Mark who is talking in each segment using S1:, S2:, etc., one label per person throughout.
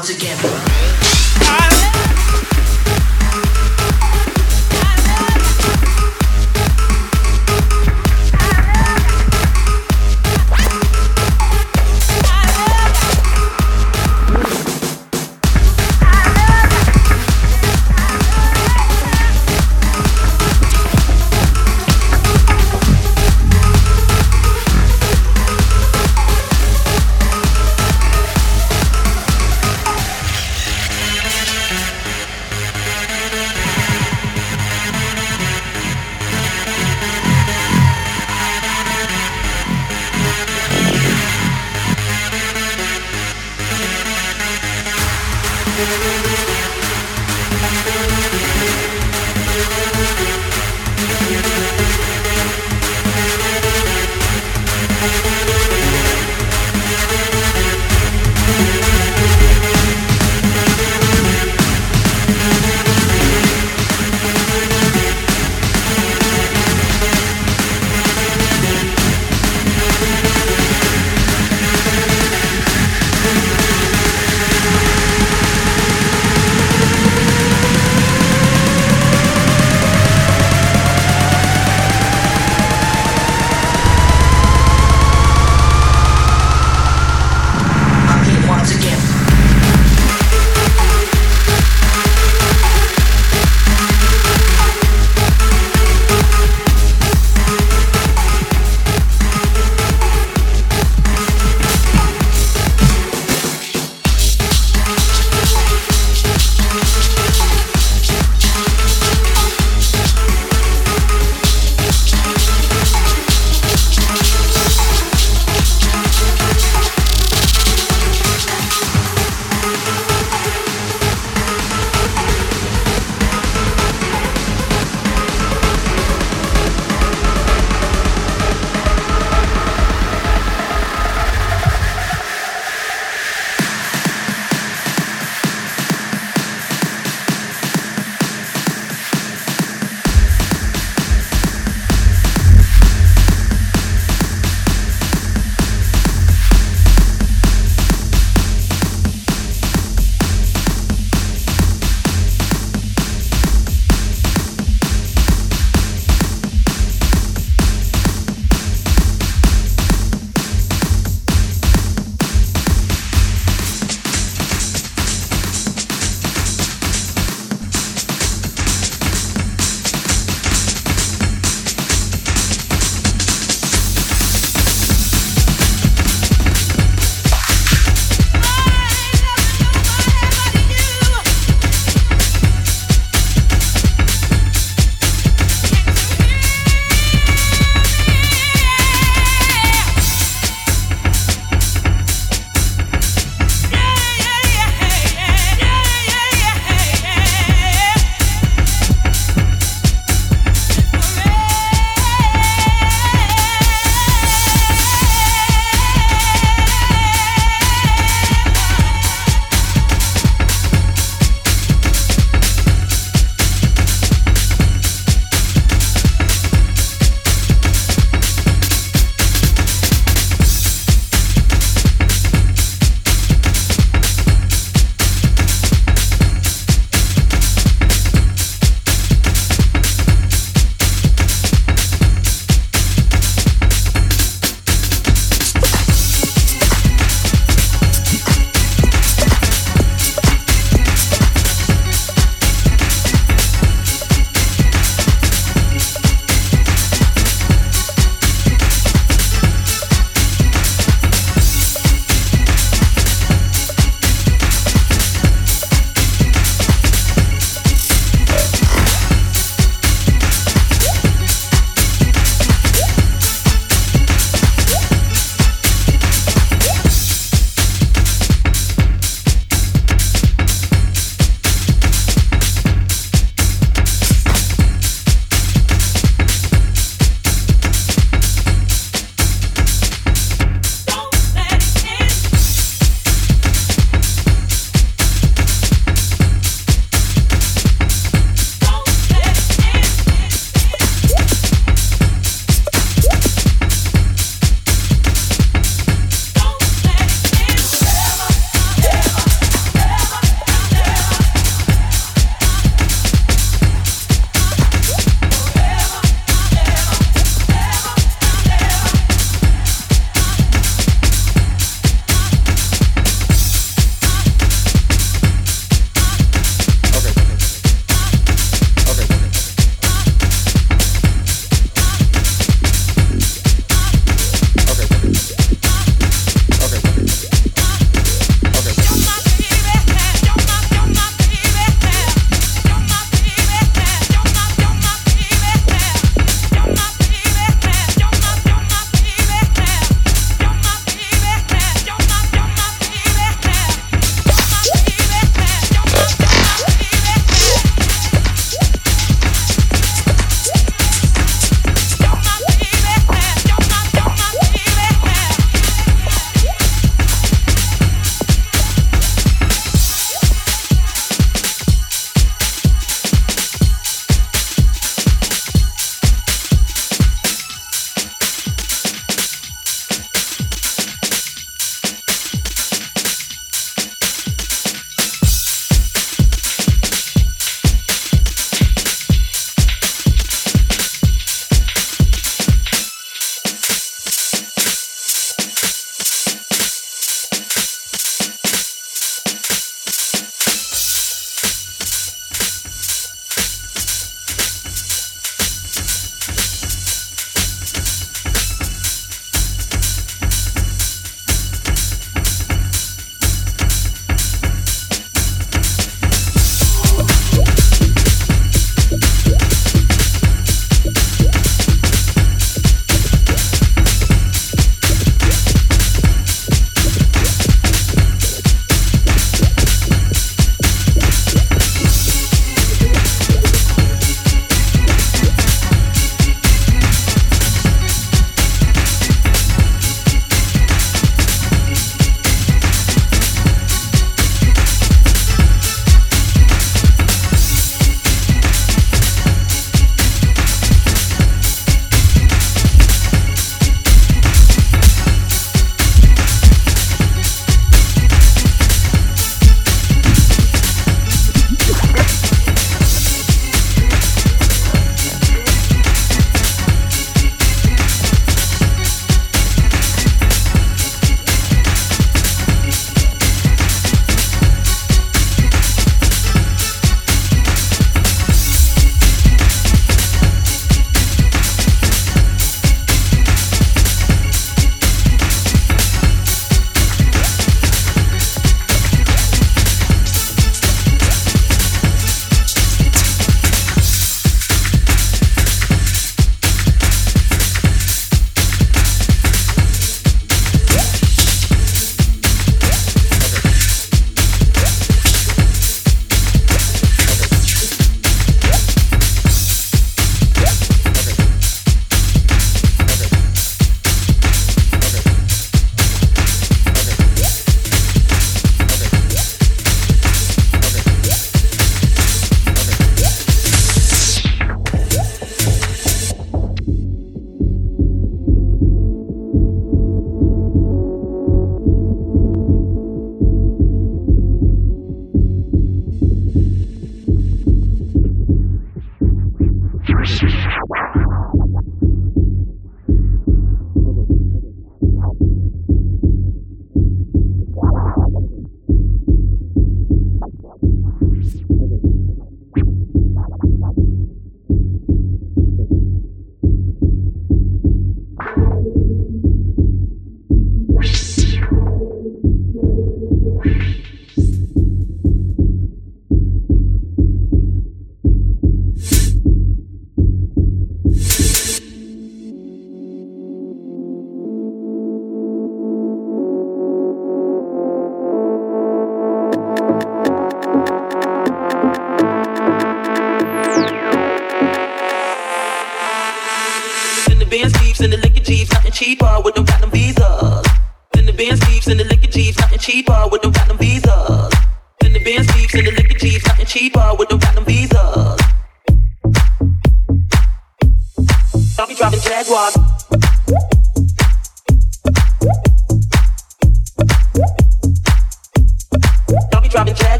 S1: I'm here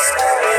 S2: Christ.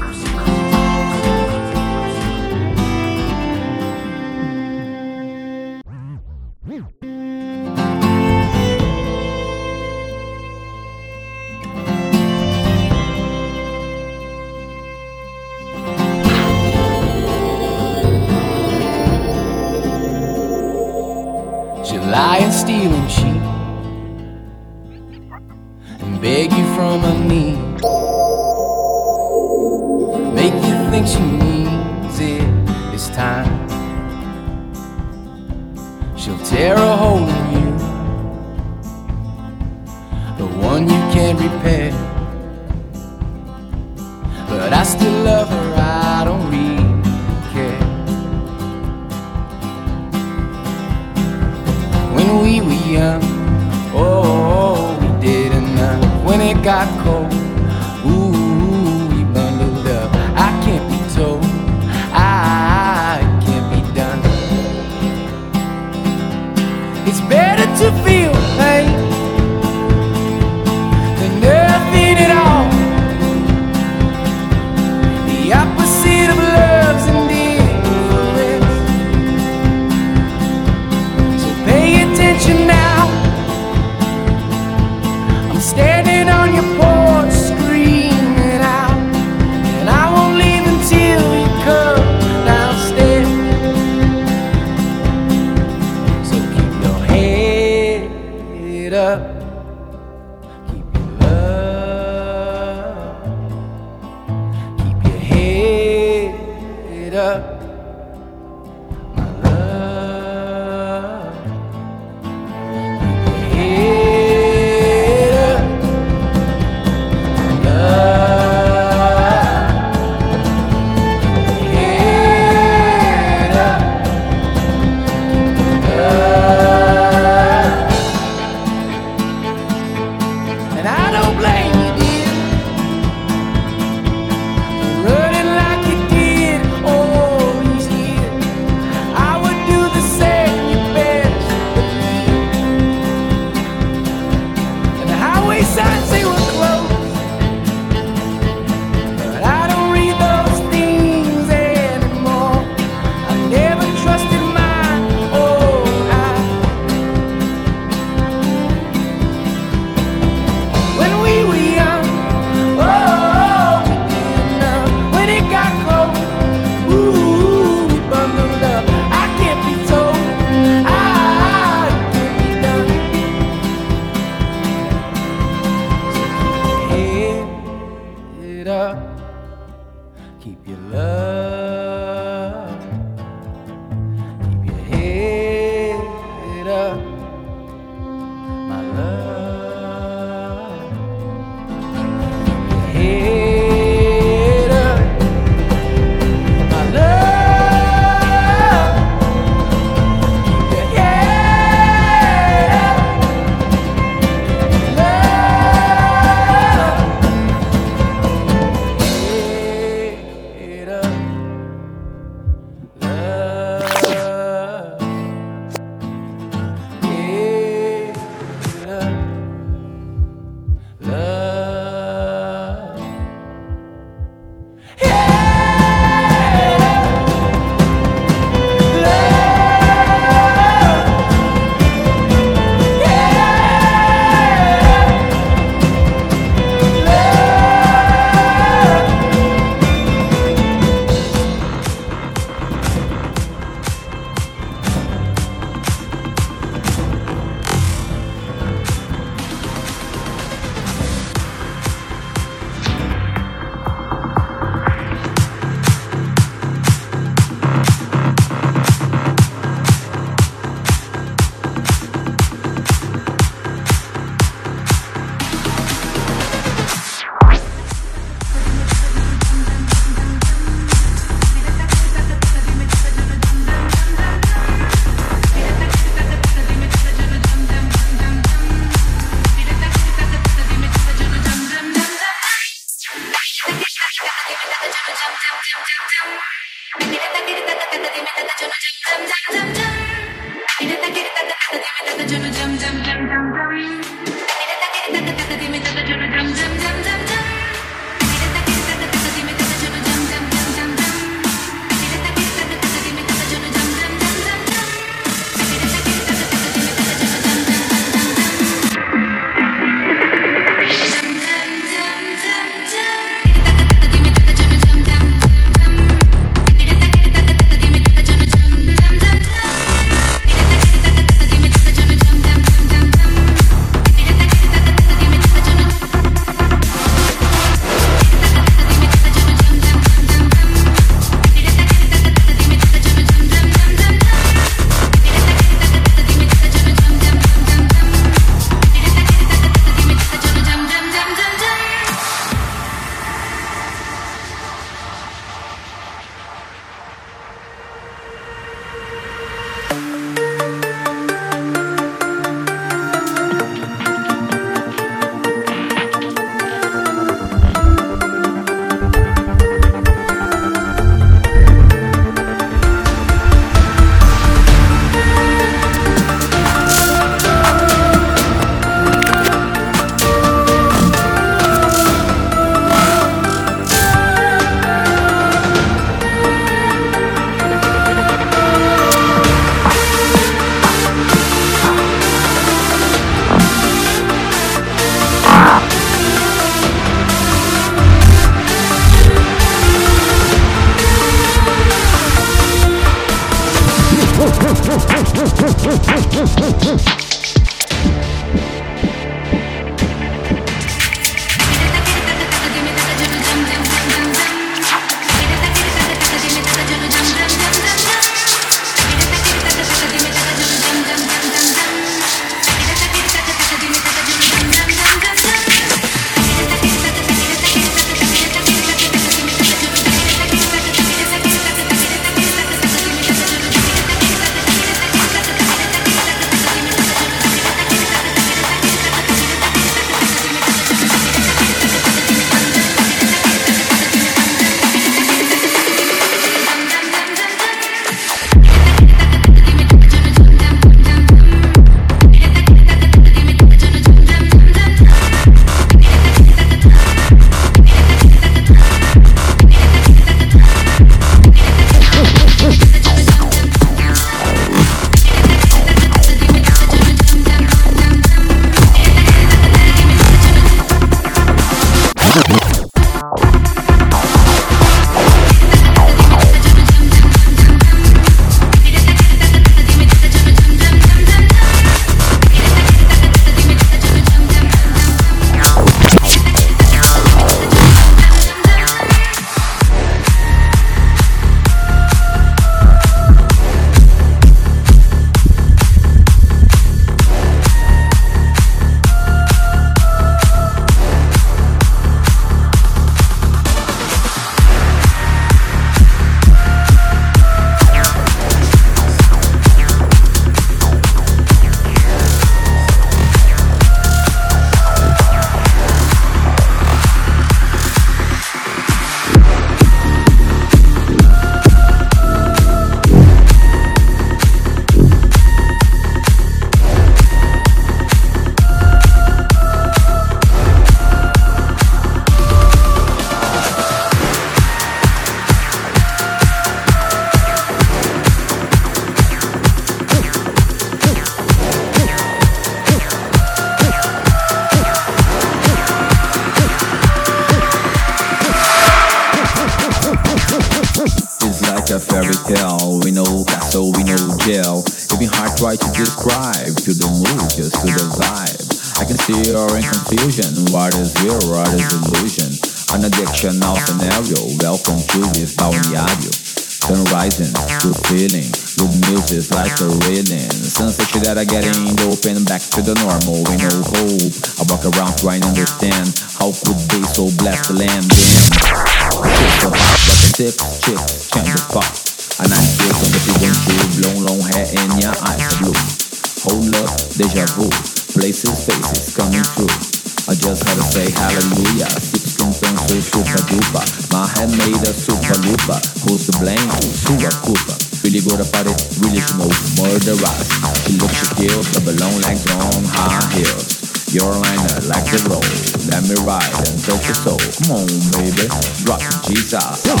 S2: Just had to say hallelujah. Six skin so super duper. My head made a super looper. Who's to blame? Super Cooper. Really good about it, really smoke, murderous. She looks, she kills, double long legs on high heels. Your liner like the road. Let me ride and touch your soul. Come on, baby. Drop Jesus. The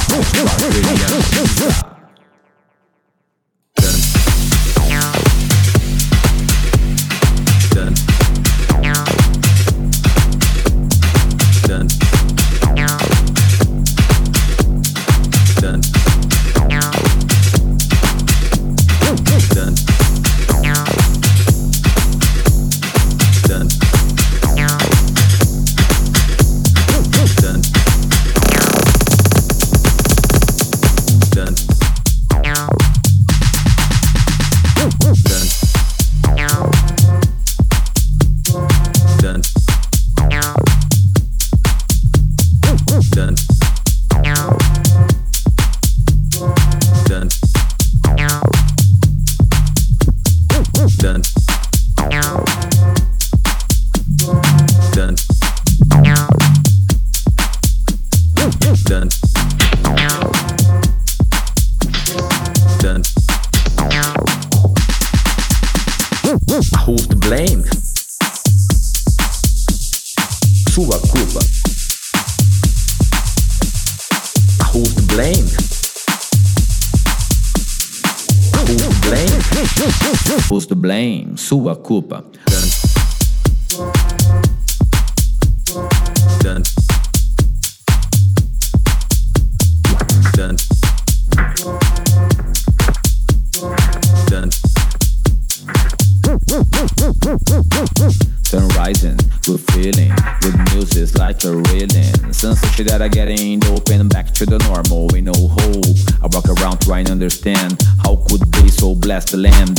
S2: Jesus. Culpa. Sun rising, good feeling, good music like a reeling. Sunset that I get in open back to the normal. We no hope. I walk around trying to understand how could they so bless the land.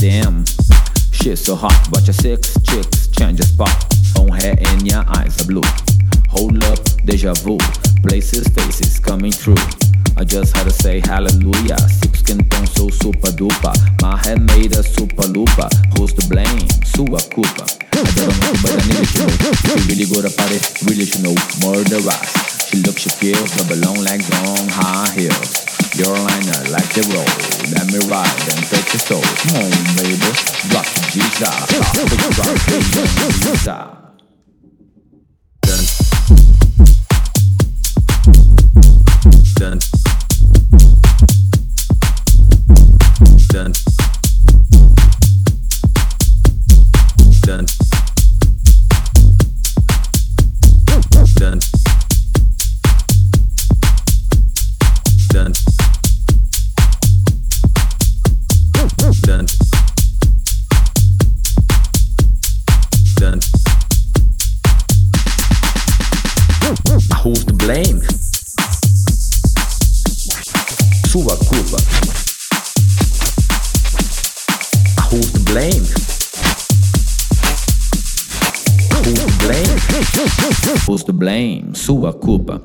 S2: So hot, but your six chicks change a spot. On hair and your eyes are blue. Hold up, deja vu. Places, faces coming through. I just had to say hallelujah. Six skin tone so super duper. My head made a super looper. Who's to blame? Sua culpa. I don't know, but I need to know. She really good about it, really should know. Murderous. She looks, she feels, double long legs on high heels. Your liner like the road. Let me ride and take your soul. Come on, baby. Rock the Jesus. Drop the Jesus. Dun. Dun. blame, sua culpa.